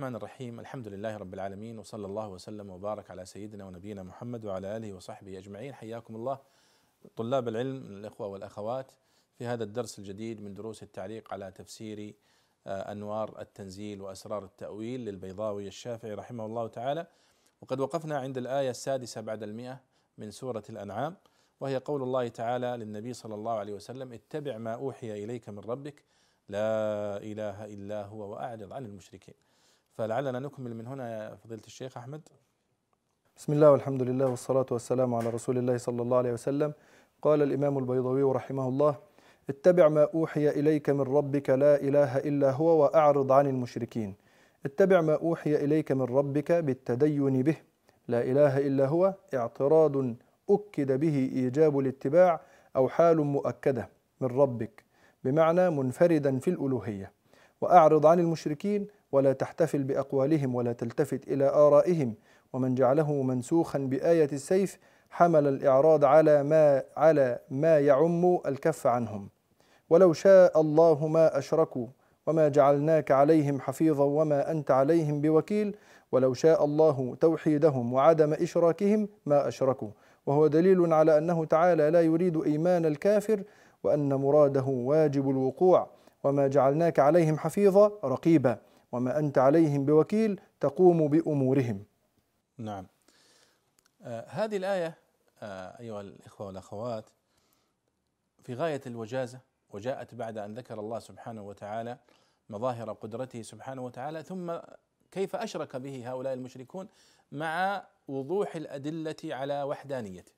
الرحمن الرحيم. الحمد لله رب العالمين وصلى الله وسلم وبارك على سيدنا ونبينا محمد وعلى آله وصحبه أجمعين. حياكم الله. طلاب العلم الإخوة والأخوات في هذا الدرس الجديد من دروس التعليق على تفسير آه، أنوار التنزيل وأسرار التأويل للبيضاوي الشافعي رحمه الله تعالى. وقد وقفنا عند الآية السادسة بعد المئة من سورة الأنعام وهي قول الله تعالى للنبي صلى الله عليه وسلم اتبع ما أوحي إليك من ربك لا إله إلا هو وأعرض عن المشركين. فلعلنا نكمل من هنا يا فضيلة الشيخ أحمد. بسم الله والحمد لله والصلاة والسلام على رسول الله صلى الله عليه وسلم. قال الإمام البيضوي رحمه الله اتبع ما أوحي إليك من ربك لا إله إلا هو وأعرض عن المشركين. اتبع ما أوحي إليك من ربك بالتدين به. لا إله إلا هو اعتراض أكد به إيجاب الاتباع أو حال مؤكدة من ربك. بمعنى منفردا في الألوهية. وأعرض عن المشركين ولا تحتفل بأقوالهم ولا تلتفت إلى آرائهم. ومن جعله منسوخا بآية السيف حمل الإعراض على ما على ما يعم الكف عنهم. ولو شاء الله ما أشركوا وما جعلناك عليهم حفيظا وما أنت عليهم بوكيل ولو شاء الله توحيدهم وعدم إشراكهم ما أشركوا. وهو دليل على أنه تعالى لا يريد إيمان الكافر وأن مراده واجب الوقوع. وما جعلناك عليهم حفيظا رقيبا. وما أنت عليهم بوكيل تقوم بأمورهم. نعم. آه هذه الآية آه أيها الإخوة والأخوات في غاية الوجازة وجاءت بعد أن ذكر الله سبحانه وتعالى مظاهر قدرته سبحانه وتعالى ثم كيف أشرك به هؤلاء المشركون مع وضوح الأدلة على وحدانيته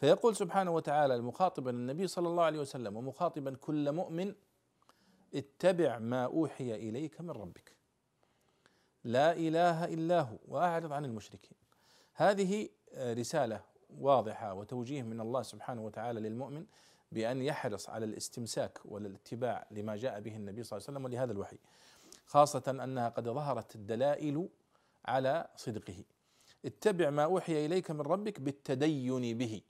فيقول سبحانه وتعالى مخاطبا النبي صلى الله عليه وسلم ومخاطبا كل مؤمن اتبع ما أوحي إليك من ربك لا إله إلا هو واعرض عن المشركين. هذه رسالة واضحة وتوجيه من الله سبحانه وتعالى للمؤمن بأن يحرص على الاستمساك والاتباع لما جاء به النبي صلى الله عليه وسلم ولهذا الوحي. خاصة أنها قد ظهرت الدلائل على صدقه. اتبع ما أوحي إليك من ربك بالتدين به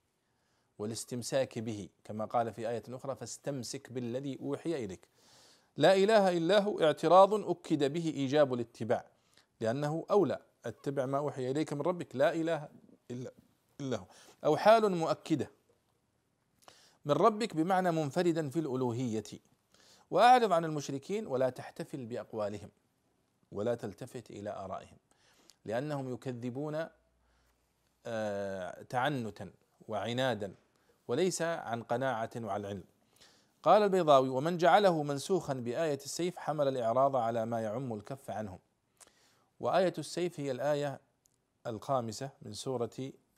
والاستمساك به كما قال في آية أخرى فاستمسك بالذي أوحي إليك. لا إله إلا هو اعتراض أكد به إيجاب الاتباع لأنه أولى. اتبع ما أوحي إليك من ربك لا إله إلا إلا هو. أو حال مؤكدة من ربك بمعنى منفردا في الألوهية. وأعرض عن المشركين ولا تحتفل بأقوالهم ولا تلتفت إلى آرائهم لأنهم يكذبون تعنتا وعنادا وليس عن قناعة وعن علم قال البيضاوي ومن جعله منسوخا بآية السيف حمل الإعراض على ما يعم الكف عنهم وآية السيف هي الآية الخامسة من سورة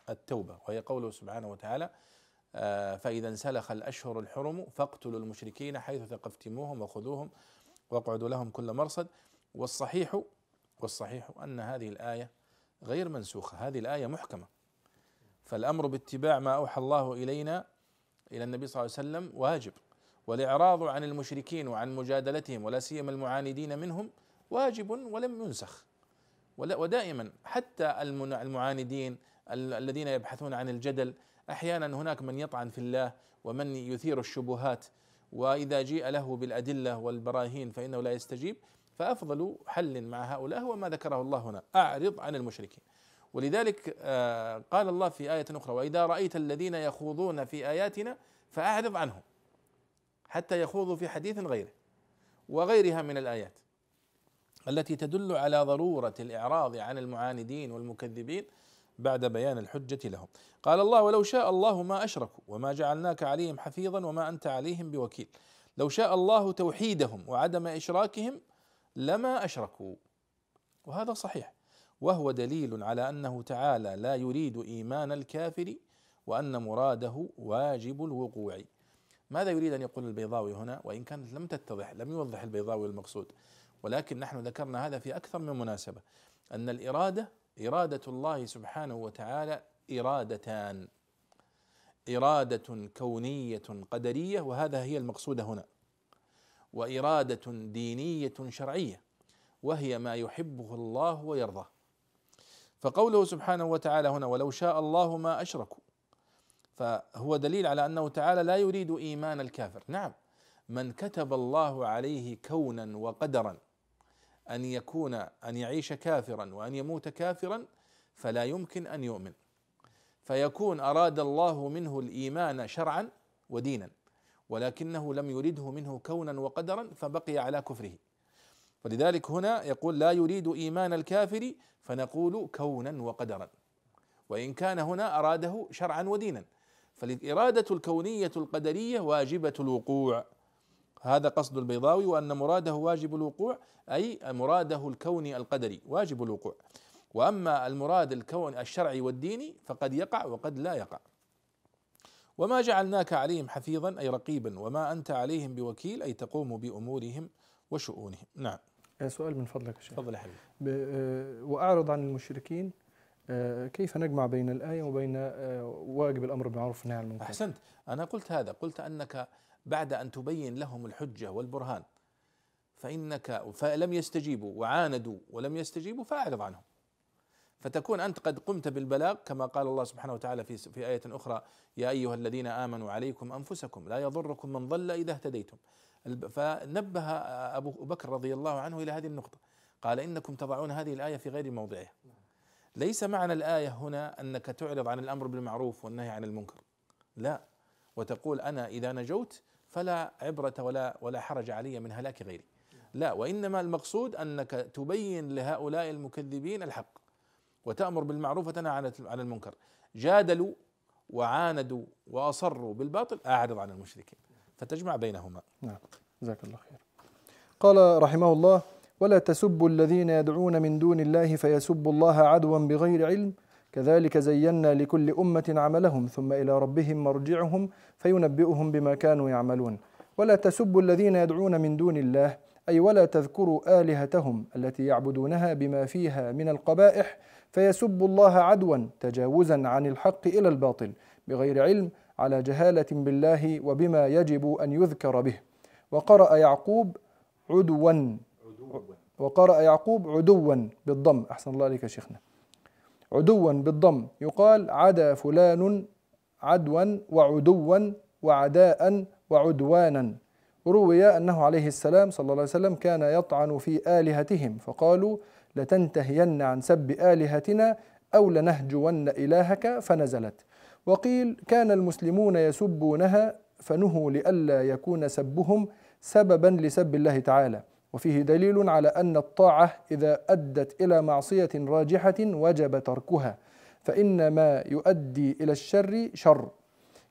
التوبة وهي قوله سبحانه وتعالى فإذا انسلخ الأشهر الحرم فاقتلوا المشركين حيث ثقفتموهم وخذوهم واقعدوا لهم كل مرصد. والصحيح والصحيح أن هذه الآية غير منسوخة هذه الآية محكمة. فالأمر باتباع ما أوحى الله إلينا إلى النبي صلى الله عليه وسلم واجب. والإعراض عن المشركين وعن مجادلتهم ولا سيما المعاندين منهم واجب ولم ينسخ. ودائما حتى المعاندين الذين يبحثون عن الجدل أحيانا هناك من يطعن في الله ومن يثير الشبهات وإذا جيء له بالأدلة والبراهين فإنه لا يستجيب. فأفضل حل مع هؤلاء هو ما ذكره الله هنا أعرض عن المشركين. ولذلك قال الله في آية أخرى وإذا رأيت الذين يخوضون في آياتنا فأعرض عنهم. حتى يخوضوا في حديث غيره وغيرها من الآيات التي تدل على ضرورة الإعراض عن المعاندين والمكذبين بعد بيان الحجة لهم. قال الله: ولو شاء الله ما أشركوا وما جعلناك عليهم حفيظا وما أنت عليهم بوكيل. لو شاء الله توحيدهم وعدم إشراكهم لما أشركوا. وهذا صحيح وهو دليل على أنه تعالى لا يريد إيمان الكافر وأن مراده واجب الوقوع. ماذا يريد أن يقول البيضاوي هنا؟ وإن كانت لم تتضح لم يوضح البيضاوي المقصود. ولكن نحن ذكرنا هذا في أكثر من مناسبة أن الإرادة إرادة الله سبحانه وتعالى إرادتان. إرادة كونية قدرية وهذا هي المقصوده هنا. وإرادة دينية شرعية وهي ما يحبه الله ويرضاه. فقوله سبحانه وتعالى هنا ولو شاء الله ما أشركوا فهو دليل على أنه تعالى لا يريد إيمان الكافر. نعم من كتب الله عليه كونا وقدرا أن يكون أن يعيش كافرا وأن يموت كافرا فلا يمكن أن يؤمن. فيكون أراد الله منه الإيمان شرعا ودينا ولكنه لم يرده منه كونا وقدرا فبقي على كفره. ولذلك هنا يقول لا يريد إيمان الكافر فنقول كونا وقدرا وإن كان هنا أراده شرعا ودينا. فالاراده الكونية القدرية واجبة الوقوع. هذا قصد البيضاوي وأن مراده واجب الوقوع أي مراده الكوني القدري واجب الوقوع. وأما المراد الكون الشرعي والديني فقد يقع وقد لا يقع. وما جعلناك عليهم حفيظا أي رقيبا وما أنت عليهم بوكيل أي تقوم بأمورهم وشؤونهم. نعم. سؤال من فضلك يا شيخ. تفضل يا حبيبي. ب- وأعرض عن المشركين آه، كيف نجمع بين الآية وبين آه، واجب الأمر بالمعروف والنهي عن المنكر؟ أحسنت. أنا قلت هذا قلت أنك بعد أن تبين لهم الحجة والبرهان فإنك فلم يستجيبوا وعاندوا ولم يستجيبوا فأعرض عنهم. فتكون أنت قد قمت بالبلاغ كما قال الله سبحانه وتعالى في في آية أخرى يا أيها الذين آمنوا عليكم أنفسكم لا يضركم من ضل إذا اهتديتم. فنبه أبو بكر رضي الله عنه إلى هذه النقطة. قال إنكم تضعون هذه الآية في غير موضعها. ليس معنى الآية هنا أنك تعرض عن الأمر بالمعروف والنهي عن المنكر. لا. وتقول أنا إذا نجوت فلا عبرة ولا ولا حرج علي من هلاك غيري. لا. وإنما المقصود أنك تبين لهؤلاء المكذبين الحق. وتأمر بالمعروف وتنهى عن المنكر. جادلوا وعاندوا وأصروا بالباطل أعرض عن المشركين. فتجمع بينهما. نعم. جزاك الله خير. قال رحمه الله ولا تسبوا الذين يدعون من دون الله فيسبوا الله عدوا بغير علم. كذلك زينا لكل أمة عملهم ثم إلى ربهم مرجعهم فينبئهم بما كانوا يعملون. ولا تسبوا الذين يدعون من دون الله أي ولا تذكروا آلهتهم التي يعبدونها بما فيها من القبائح فيسبوا الله عدوا تجاوزا عن الحق إلى الباطل بغير علم على جهالة بالله وبما يجب أن يذكر به. وقرأ يعقوب عدوا وقرأ يعقوب عدوا بالضم أحسن الله عليك يا شيخنا. عدوا بالضم يقال عدا فلان عدوا وعدوا وعداء وعدوانا. روي أنه عليه السلام صلى الله عليه وسلم كان يطعن في آلهتهم فقالوا لتنتهين عن سب آلهتنا أو لنهجون إلهك فنزلت. وقيل كان المسلمون يسبونها فنهوا لئلا يكون سبهم سببا لسب الله تعالى. وفيه دليل على أن الطاعة إذا أدت إلى معصية راجحة وجب تركها فإن ما يؤدي إلى الشر شر.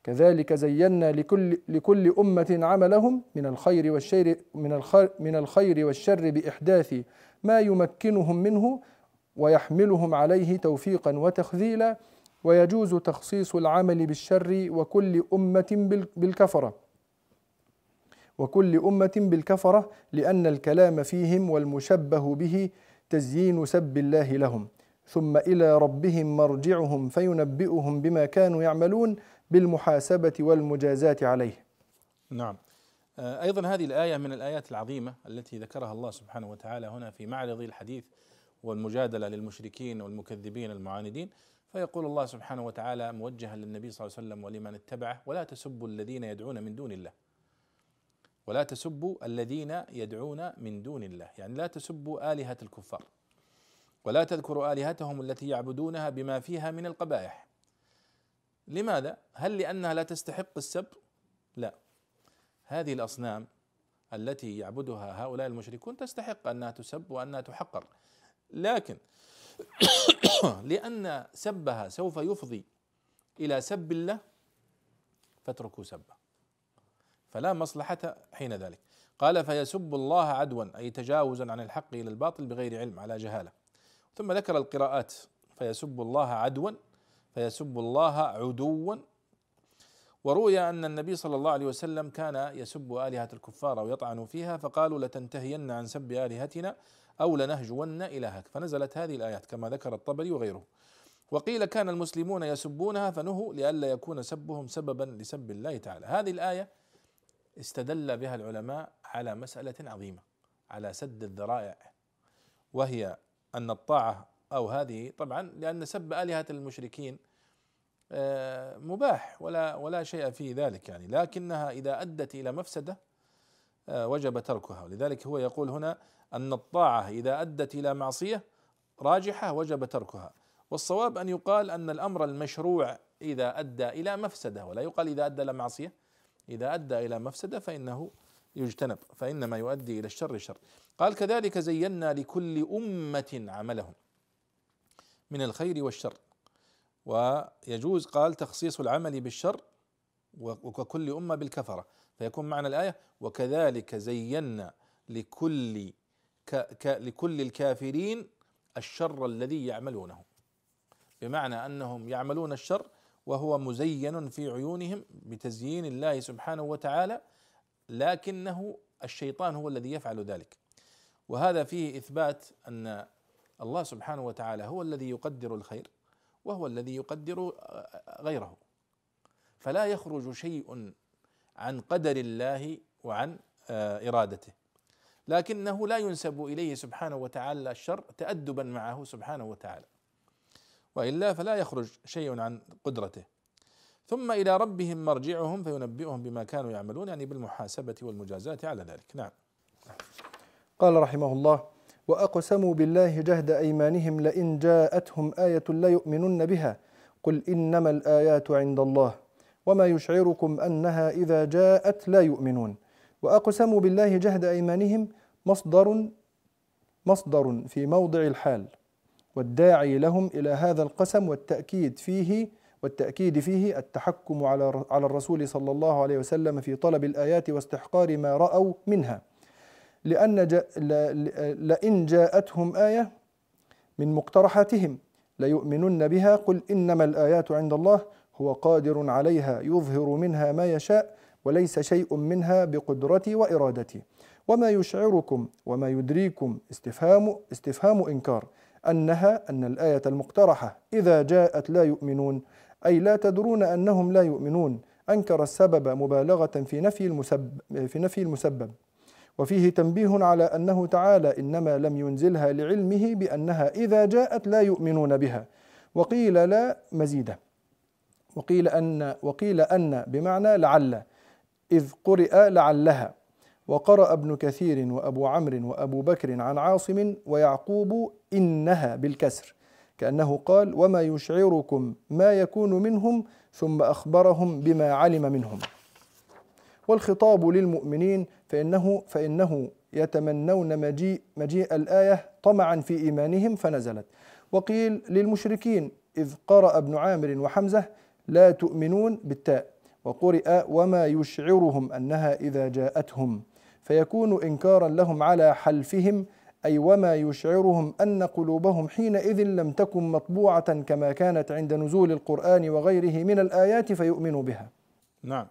كذلك زينا لكل لكل أمة عملهم من الخير والشر من الخير من الخير والشر بإحداث ما يمكنهم منه ويحملهم عليه توفيقا وتخذيلا ويجوز تخصيص العمل بالشر وكل أمة بال- بالكفرة. وكل أمة بالكفرة لأن الكلام فيهم والمشبه به تزيين سب الله لهم. ثم إلى ربهم مرجعهم فينبئهم بما كانوا يعملون بالمحاسبة والمجازاة عليه. نعم. آه، أيضا هذه الآية من الآيات العظيمة التي ذكرها الله سبحانه وتعالى هنا في معرض الحديث والمجادلة للمشركين والمكذبين المعاندين. فيقول الله سبحانه وتعالى موجها للنبي صلى الله عليه وسلم ولمن اتبعه ولا تسبوا الذين يدعون من دون الله. ولا تسبوا الذين يدعون من دون الله. يعني لا تسبوا آلهة الكفار. ولا تذكروا آلهتهم التي يعبدونها بما فيها من القبائح. لماذا؟ هل لأنها لا تستحق السب؟ لا. هذه الأصنام التي يعبدها هؤلاء المشركون تستحق أنها تسب وأنها تحقر. لكن لأن سبها سوف يفضي إلى سب الله فاتركوا سبه. فلا مصلحة حين ذلك. قال فيسب الله عدوا أي تجاوزا عن الحق إلى الباطل بغير علم على جهالة. ثم ذكر القراءات فيسب الله عدوا فيسب الله عدوا. وروي أن النبي صلى الله عليه وسلم كان يسب آلهة الكفار ويطعن فيها فقالوا لتنتهين عن سب آلهتنا أو لنهجون إلهك. فنزلت هذه الآيات كما ذكر الطبري وغيره. وقيل كان المسلمون يسبونها فنهوا لئلا يكون سبهم سببا لسب الله تعالى. هذه الآية استدل بها العلماء على مسألة عظيمة على سد الذرائع وهي أن الطاعة أو هذه طبعا لأن سب آلهة المشركين آه، مباح ولا ولا شيء في ذلك يعني. لكنها إذا أدت إلى مفسدة آه، وجب تركها. ولذلك هو يقول هنا أن الطاعة إذا أدت إلى معصية راجحة وجب تركها. والصواب أن يقال أن الأمر المشروع إذا أدى إلى مفسدة ولا يقال إذا أدى إلى معصية. إذا أدى إلى مفسدة فإنه يجتنب فإنما يؤدي إلى الشر شر. قال كذلك زينا لكل أمة عملهم من الخير والشر. ويجوز قال تخصيص العمل بالشر وككل أمة بالكفرة. فيكون معنى الآية وكذلك زينا لكل ك ك لكل الكافرين الشر الذي يعملونه. بمعنى أنهم يعملون الشر وهو مزين في عيونهم بتزيين الله سبحانه وتعالى لكنه الشيطان هو الذي يفعل ذلك. وهذا فيه إثبات أن الله سبحانه وتعالى هو الذي يقدر الخير وهو الذي يقدر غيره. فلا يخرج شيء عن قدر الله وعن إرادته. لكنه لا ينسب إليه سبحانه وتعالى الشر تادبا معه سبحانه وتعالى. وإلا فلا يخرج شيء عن قدرته. ثم إلى ربهم مرجعهم فينبئهم بما كانوا يعملون يعني بالمحاسبة والمجازاه على ذلك. نعم. قال رحمه الله وأقسموا بالله جهد أيمانهم لئن جاءتهم آية ليؤمنن بها. قل إنما الآيات عند الله وما يشعركم أنها إذا جاءت لا يؤمنون. وأقسموا بالله جهد أيمانهم مصدر مصدر في موضع الحال. والداعي لهم إلى هذا القسم والتأكيد فيه والتأكيد فيه التحكم على على الرسول صلى الله عليه وسلم في طلب الآيات واستحقار ما رأوا منها. لأن جاء لئن جاءتهم آية من مقترحاتهم ليؤمنن بها قل إنما الآيات عند الله هو قادر عليها يظهر منها ما يشاء وليس شيء منها بقدرتي وإرادتي. وما يشعركم وما يدريكم استفهام استفهام إنكار. أنها أن الآية المقترحة إذا جاءت لا يؤمنون أي لا تدرون أنهم لا يؤمنون أنكر السبب مبالغة في نفي المسبب في نفي المسبب. وفيه تنبيه على أنه تعالى إنما لم ينزلها لعلمه بأنها إذا جاءت لا يؤمنون بها. وقيل لا مزيده وقيل أن وقيل أن بمعنى لعل. إذ قرئ لعلها. وقرأ ابن كثير وأبو عمرو وأبو بكر عن عاصم ويعقوب إنها بالكسر كأنه قال وما يشعركم ما يكون منهم ثم أخبرهم بما علم منهم. والخطاب للمؤمنين فإنه فإنه يتمنون مجيء مجيء الآية طمعا في إيمانهم فنزلت. وقيل للمشركين إذ قرأ ابن عامر وحمزة لا تؤمنون بالتاء. وقرئ وما يشعرهم أنها إذا جاءتهم. فيكون إنكارا لهم على حلفهم أي وما يشعرهم أن قلوبهم حينئذ لم تكن مطبوعة كما كانت عند نزول القرآن وغيره من الآيات فيؤمنوا بها. نعم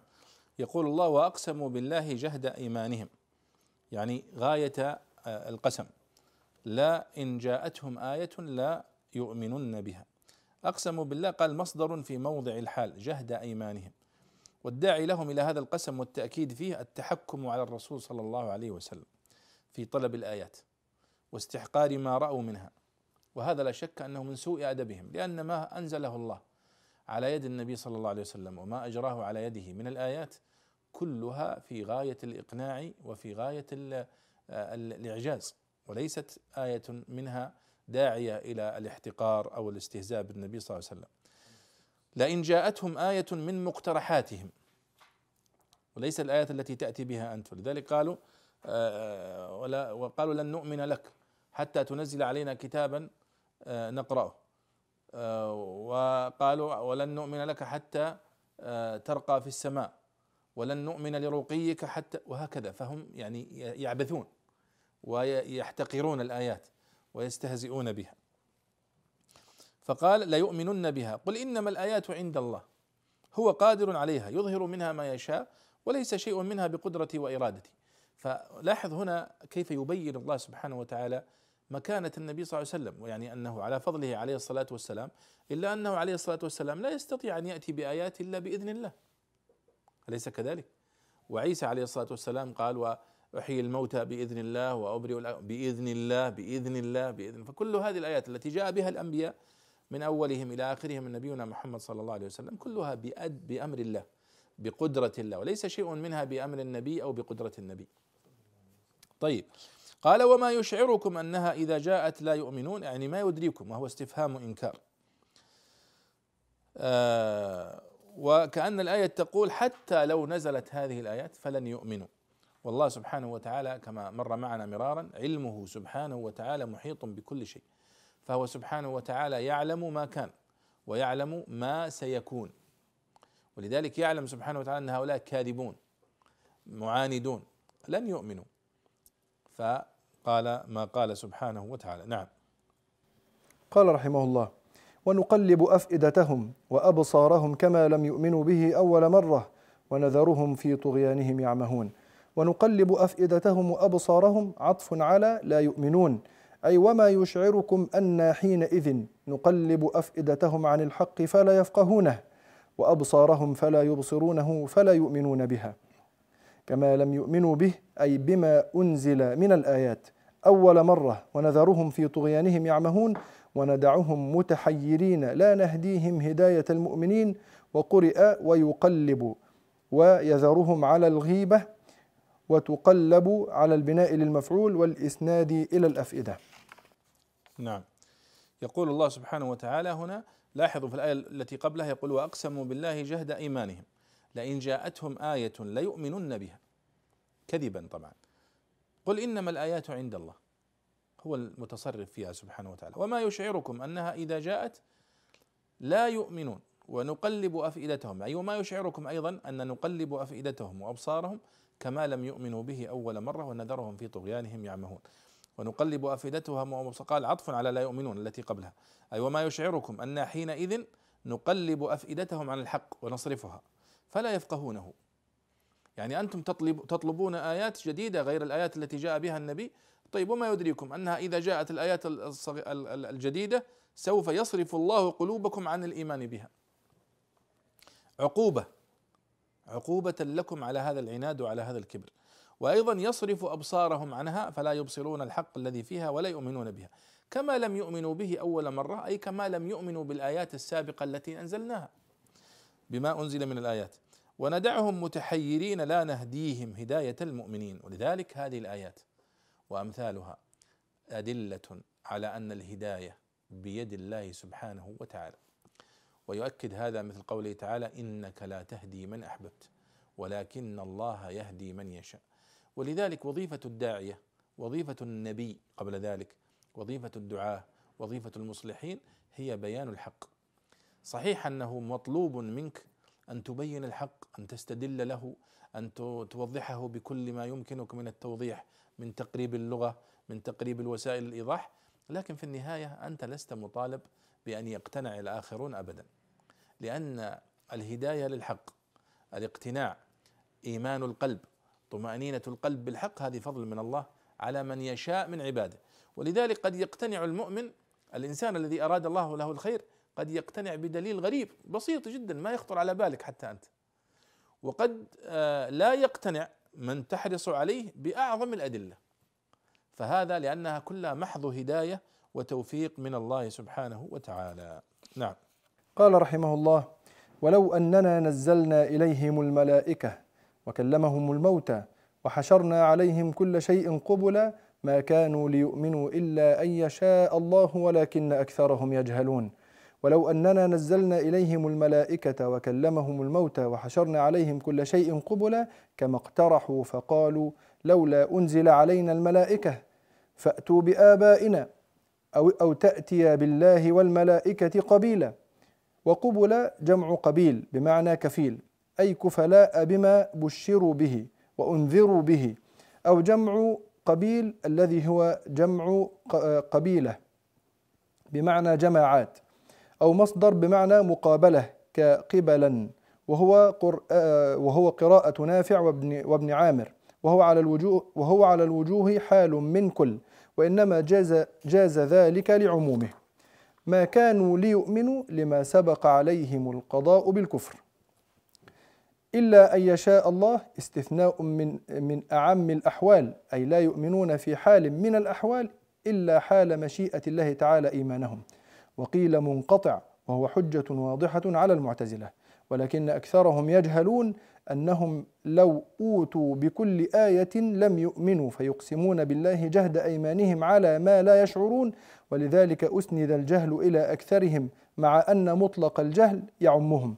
يقول الله وأقسموا بالله جهد إيمانهم يعني غاية آه، القسم لا إن جاءتهم آية لا يؤمنن بها. أقسموا بالله قال مصدر في موضع الحال جهد إيمانهم والداعي لهم إلى هذا القسم والتأكيد فيه التحكم على الرسول صلى الله عليه وسلم في طلب الآيات واستحقار ما رأوا منها. وهذا لا شك أنه من سوء أدبهم لأن ما أنزله الله على يد النبي صلى الله عليه وسلم وما أجراه على يده من الآيات كلها في غاية الإقناع وفي غاية الإعجاز وليست آية منها داعية إلى الاحتقار أو الاستهزاء بالنبي صلى الله عليه وسلم. لئن جاءتهم آية من مقترحاتهم. وليس الآية التي تأتي بها أنت. ولذلك قالوا آه، ولا وقالوا لن نؤمن لك حتى تنزل علينا كتابا آه، نقرأه. آه، وقالوا ولن نؤمن لك حتى ترقى في السماء. ولن نؤمن لرقيك حتى وهكذا. فهم يعني يعبثون ويحتقرون الآيات ويستهزئون بها. فقال ليؤمنن بها. قل إنما الآيات عند الله. هو قادر عليها يظهر منها ما يشاء وليس شيء منها بقدرتي وإرادتي. فلاحظ هنا كيف يبين الله سبحانه وتعالى مكانة النبي صلى الله عليه وسلم ويعني أنه على فضله عليه الصلاة والسلام إلا أنه عليه الصلاة والسلام لا يستطيع أن يأتي بآيات إلا بإذن الله. أليس كذلك؟ وعيسى عليه الصلاة والسلام قال وأحيي الموتى بإذن الله وأبرئ بإذن الله بإذن الله بإذن فكل هذه الآيات التي جاء بها الأنبياء من أولهم إلى آخرهم من نبينا محمد صلى الله عليه وسلم كلها بأد بأمر الله بقدرة الله وليس شيء منها بأمر النبي أو بقدرة النبي. طيب قال وما يشعركم أنها إذا جاءت لا يؤمنون؟ يعني ما يدريكم وهو استفهام إنكار. آه وكأن الآية تقول حتى لو نزلت هذه الآيات فلن يؤمنوا. والله سبحانه وتعالى كما مر معنا مرارا علمه سبحانه وتعالى محيط بكل شيء. فهو سبحانه وتعالى يعلم ما كان ويعلم ما سيكون. ولذلك يعلم سبحانه وتعالى أن هؤلاء كاذبون معاندون لن يؤمنوا. فقال ما قال سبحانه وتعالى. نعم. قال رحمه الله ونقلب أفئدتهم وأبصارهم كما لم يؤمنوا به أول مرة ونذرهم في طغيانهم يعمهون. ونقلب أفئدتهم وأبصارهم عطف على لا يؤمنون أي وما يشعركم أنا حينئذ نقلب أفئدتهم عن الحق فلا يفقهونه وأبصارهم فلا يبصرونه فلا يؤمنون بها كما لم يؤمنوا به أي بما أنزل من الآيات أول مرة ونذرهم في طغيانهم يعمهون وندعهم متحيرين لا نهديهم هداية المؤمنين وقرئ ويقلب ويذرهم على الغيبة وتقلب على البناء للمفعول والإسناد إلى الأفئدة. نعم. يقول الله سبحانه وتعالى هنا لاحظوا في الآية التي قبلها يقول وأقسموا بالله جهد إيمانهم لئن جاءتهم آية ليؤمنن بها. كذبا طبعا. قل إنما الآيات عند الله. هو المتصرف فيها سبحانه وتعالى وما يشعركم أنها إذا جاءت لا يؤمنون ونقلب أفئدتهم أي وما يشعركم أيضا أن نقلب أفئدتهم وأبصارهم كما لم يؤمنوا به أول مرة ونذرهم في طغيانهم يعمهون ونقلب افئدتهم قال عطف على لا يؤمنون التي قبلها. أي وما يشعركم أن حينئذ نقلب أفئدتهم عن الحق ونصرفها فلا يفقهونه. يعني أنتم تطلب تطلبون آيات جديدة غير الآيات التي جاء بها النبي. طيب وما يدريكم أنها إذا جاءت الآيات الجديدة سوف يصرف الله قلوبكم عن الإيمان بها. عقوبة. عقوبة لكم على هذا العناد وعلى هذا الكبر. وأيضا يصرف أبصارهم عنها فلا يبصرون الحق الذي فيها ولا يؤمنون بها. كما لم يؤمنوا به أول مرة أي كما لم يؤمنوا بالآيات السابقة التي أنزلناها. بما أنزل من الآيات. وندعهم متحيرين لا نهديهم هداية المؤمنين. ولذلك هذه الآيات. وأمثالها أدلة على أن الهداية بيد الله سبحانه وتعالى. ويؤكد هذا مثل قوله تعالى إنك لا تهدي من أحببت ولكن الله يهدي من يشاء. ولذلك وظيفة الداعية وظيفة النبي قبل ذلك وظيفة الدعاة وظيفة المصلحين هي بيان الحق. صحيح أنه مطلوب منك أن تبين الحق أن تستدل له أن توضحه بكل ما يمكنك من التوضيح من تقريب اللغة من تقريب الوسائل الإيضاح لكن في النهاية أنت لست مطالب بأن يقتنع الآخرون ابدا. لأن الهداية للحق الاقتناع إيمان القلب طمأنينة القلب بالحق هذه فضل من الله على من يشاء من عباده. ولذلك قد يقتنع المؤمن الإنسان الذي أراد الله له الخير قد يقتنع بدليل غريب بسيط جدا ما يخطر على بالك حتى أنت. وقد آه، لا يقتنع من تحرص عليه بأعظم الأدلة. فهذا لأنها كلها محض هداية وتوفيق من الله سبحانه وتعالى. نعم. قال رحمه الله ولو أننا نزلنا إليهم الملائكة وكلمهم الموتى وحشرنا عليهم كل شيء قبلا ما كانوا ليؤمنوا إلا أن يشاء الله ولكن أكثرهم يجهلون. ولو أننا نزلنا إليهم الملائكة وكلمهم الموتى وحشرنا عليهم كل شيء قبلا كما اقترحوا فقالوا لولا أنزل علينا الملائكة فأتوا بآبائنا أو أو تأتي بالله والملائكة قبيلا. وقبل جمع قبيل بمعنى كفيل. أي كفلاء بما بشروا به وأنذروا به أو جمع قبيل الذي هو جمع قبيلة بمعنى جماعات أو مصدر بمعنى مقابلة كقبلا وهو آه، وهو قراءة نافع وابن وابن عامر وهو على الوجوه وهو على الوجوه حال من كل وإنما جاز جاز ذلك لعمومه. ما كانوا ليؤمنوا لما سبق عليهم القضاء بالكفر. إلا أن يشاء الله استثناء من من أعم الأحوال أي لا يؤمنون في حال من الأحوال إلا حال مشيئة الله تعالى إيمانهم. وقيل منقطع وهو حجة واضحة على المعتزلة. ولكن أكثرهم يجهلون أنهم لو أوتوا بكل آية لم يؤمنوا فيقسمون بالله جهد أيمانهم على ما لا يشعرون. ولذلك أسند الجهل إلى أكثرهم مع أن مطلق الجهل يعمهم.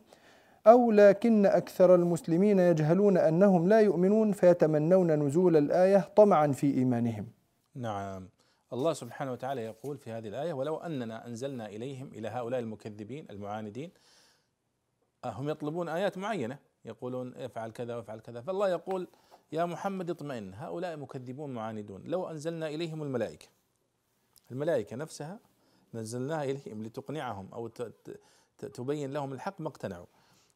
أو لكن أكثر المسلمين يجهلون أنهم لا يؤمنون فيتمنون نزول الآية طمعا في إيمانهم. نعم. الله سبحانه وتعالى يقول في هذه الآية ولو أننا أنزلنا إليهم إلى هؤلاء المكذبين المعاندين هم يطلبون آيات معينة؟ يقولون افعل كذا وافعل كذا. فالله يقول يا محمد اطمئن هؤلاء مكذبون معاندون لو أنزلنا إليهم الملائكة. الملائكة نفسها نزلناها إليهم لتقنعهم أو تبين لهم الحق ما اقتنعوا.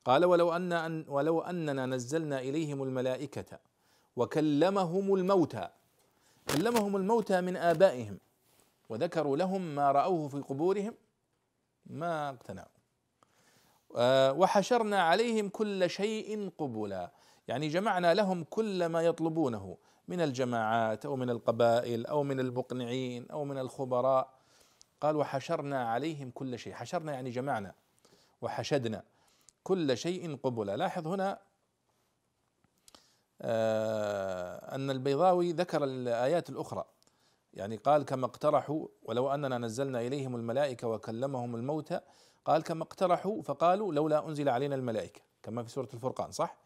قال ولو أن ولو أننا نزلنا إليهم الملائكة وكلمهم الموتى كلمهم الموتى من آبائهم وذكروا لهم ما رأوه في قبورهم ما اقتنعوا. آه، وحشرنا عليهم كل شيء قبلا. يعني جمعنا لهم كل ما يطلبونه من الجماعات أو من القبائل أو من المقنعين أو من الخبراء. قال وحشرنا عليهم كل شيء. حشرنا يعني جمعنا وحشدنا. كل شيء قبلا لاحظ هنا آه، أن البيضاوي ذكر الآيات الأخرى. يعني قال كما اقترحوا ولو أننا نزلنا إليهم الملائكة وكلمهم الموتى قال كما اقترحوا فقالوا لولا أنزل علينا الملائكة. كما في سورة الفرقان صح؟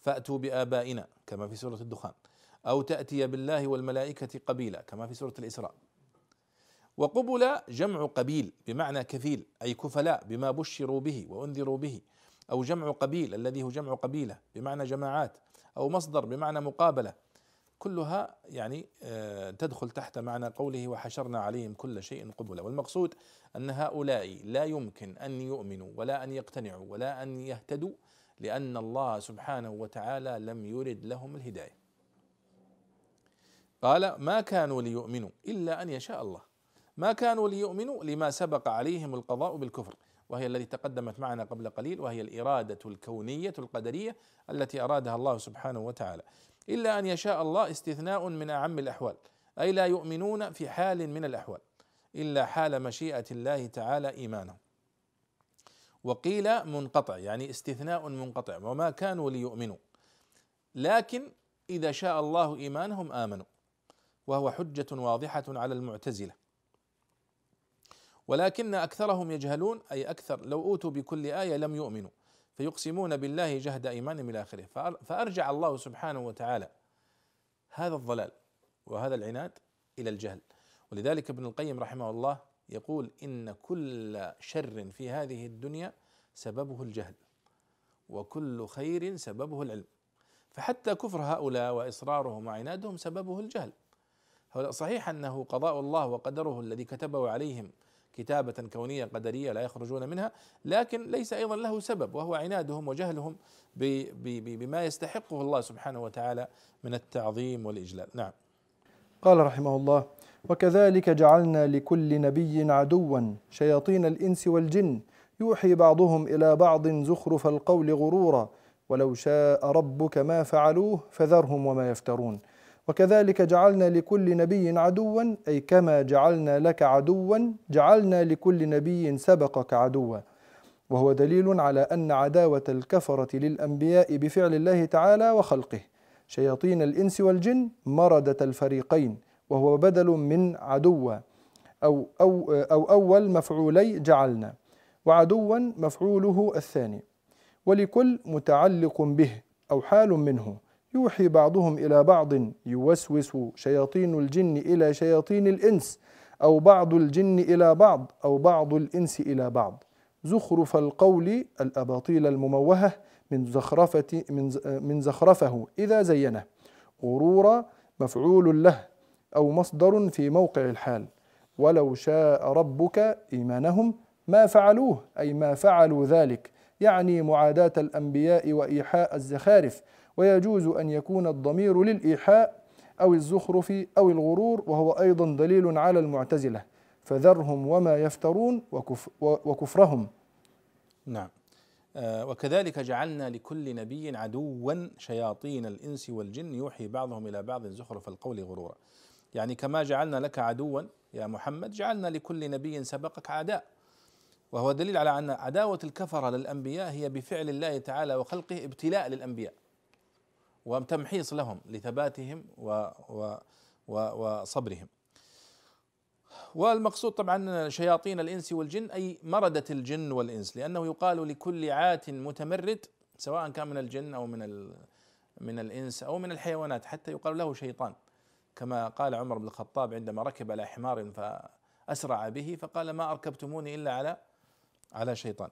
فأتوا بآبائنا. كما في سورة الدخان. أو تأتي بالله والملائكة قبيلا. كما في سورة الإسراء. وقبل جمع قبيل بمعنى كفيل أي كفلاء بما بشروا به وأنذروا به. أو جمع قبيل الذي هو جمع قبيلة بمعنى جماعات أو مصدر بمعنى مقابلة. كلها يعني آه، تدخل تحت معنى قوله وحشرنا عليهم كل شيء قبلا والمقصود أن هؤلاء لا يمكن أن يؤمنوا ولا أن يقتنعوا ولا أن يهتدوا لأن الله سبحانه وتعالى لم يرد لهم الهداية. قال ما كانوا ليؤمنوا إلا أن يشاء الله. ما كانوا ليؤمنوا لما سبق عليهم القضاء بالكفر. وهي التي تقدمت معنا قبل قليل وهي الإرادة الكونية القدرية التي أرادها الله سبحانه وتعالى. إلا أن يشاء الله استثناء من أعم الأحوال أي لا يؤمنون في حال من الأحوال إلا حال مشيئة الله تعالى إيمانهم. وقيل منقطع يعني استثناء منقطع وما كانوا ليؤمنوا. لكن إذا شاء الله إيمانهم آمنوا وهو حجة واضحة على المعتزلة. ولكن أكثرهم يجهلون أي أكثر لو أوتوا بكل آية لم يؤمنوا فيقسمون بالله جهد إيمانهم إلى آخره. فأرجع الله سبحانه وتعالى هذا الضلال وهذا العناد إلى الجهل. ولذلك ابن القيم رحمه الله يقول إن كل شر في هذه الدنيا سببه الجهل وكل خير سببه العلم. فحتى كفر هؤلاء وإصرارهم وعنادهم سببه الجهل. صحيح أنه قضاء الله وقدره الذي كتبه عليهم كتابة كونية قدرية لا يخرجون منها لكن ليس أيضا له سبب وهو عنادهم وجهلهم بما يستحقه الله سبحانه وتعالى من التعظيم والإجلال. نعم. قال رحمه الله وكذلك جعلنا لكل نبي عدوا شياطين الإنس والجن يوحي بعضهم إلى بعض زخرف القول غرورا ولو شاء ربك ما فعلوه فذرهم وما يفترون. وكذلك جعلنا لكل نبي عدوا أي كما جعلنا لك عدوا جعلنا لكل نبي سبقك عدوا. وهو دليل على أن عداوة الكفرة للأنبياء بفعل الله تعالى وخلقه. شياطين الإنس والجن مردة الفريقين وهو بدل من عدوا أو, أو, أو أول مفعولي جعلنا وعدوا مفعوله الثاني. ولكل متعلق به أو حال منه. يوحي بعضهم إلى بعض يوسوس شياطين الجن إلى شياطين الإنس أو بعض الجن إلى بعض أو بعض الإنس إلى بعض. زخرف القول الأباطيل المموهة من زخرفة من من زخرفه. إذا زينه. غرورا مفعول له أو مصدر في موقع الحال. ولو شاء ربك إيمانهم ما فعلوه أي ما فعلوا ذلك. يعني معاداة الأنبياء وإيحاء الزخارف. ويجوز أن يكون الضمير للإيحاء أو الزخرف أو الغرور وهو أيضا دليل على المعتزلة. فذرهم وما يفترون وكف وكفرهم. نعم. آه وكذلك جعلنا لكل نبي عدوا شياطين الإنس والجن يوحي بعضهم إلى بعض زخرف القول غرورا. يعني كما جعلنا لك عدوا يا محمد جعلنا لكل نبي سبقك عداء. وهو دليل على أن عداوة الكفرة للأنبياء هي بفعل الله تعالى وخلقه ابتلاء للأنبياء. وتمحيص لهم لثباتهم و و وصبرهم. والمقصود طبعا شياطين الإنس والجن أي مردة الجن والإنس لأنه يقال لكل عات متمرد سواء كان من الجن أو من من الإنس أو من الحيوانات حتى يقال له شيطان. كما قال عمر بن الخطاب عندما ركب على حمار فأسرع به فقال ما أركبتموني إلا على على شيطان.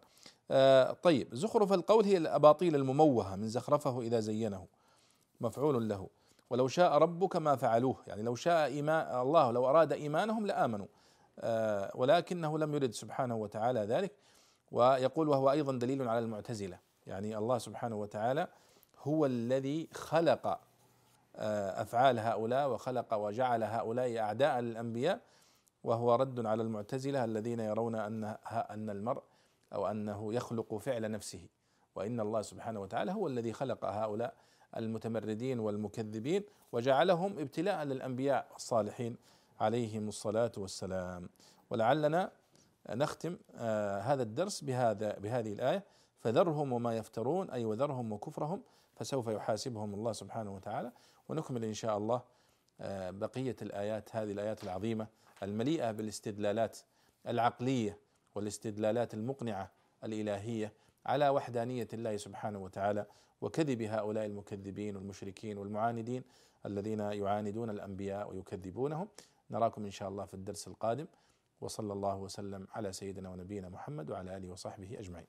آه طيب زخرف القول هي الأباطيل المموهة من زخرفه إذا زينه. مفعول له. ولو شاء ربك ما فعلوه. يعني لو شاء إيمان الله لو أراد إيمانهم لآمنوا. آه ولكنه لم يرد سبحانه وتعالى ذلك. ويقول وهو أيضا دليل على المعتزلة. يعني الله سبحانه وتعالى هو الذي خلق آه أفعال هؤلاء وخلق وجعل هؤلاء أعداء للأنبياء. وهو رد على المعتزلة الذين يرون أن أن المرء أو أنه يخلق فعل نفسه. وإن الله سبحانه وتعالى هو الذي خلق هؤلاء المتمردين والمكذبين وجعلهم ابتلاء للأنبياء الصالحين. عليهم الصلاة والسلام. ولعلنا نختم آه هذا الدرس بهذا بهذه الآية. فذرهم وما يفترون أي وذرهم وكفرهم فسوف يحاسبهم الله سبحانه وتعالى. ونكمل إن شاء الله آه بقية الآيات هذه الآيات العظيمة المليئة بالاستدلالات العقلية والاستدلالات المقنعة الإلهية. على وحدانية الله سبحانه وتعالى وكذب هؤلاء المكذبين والمشركين والمعاندين الذين يعاندون الأنبياء ويكذبونهم. نراكم إن شاء الله في الدرس القادم. وصلى الله وسلم على سيدنا ونبينا محمد وعلى آله وصحبه أجمعين.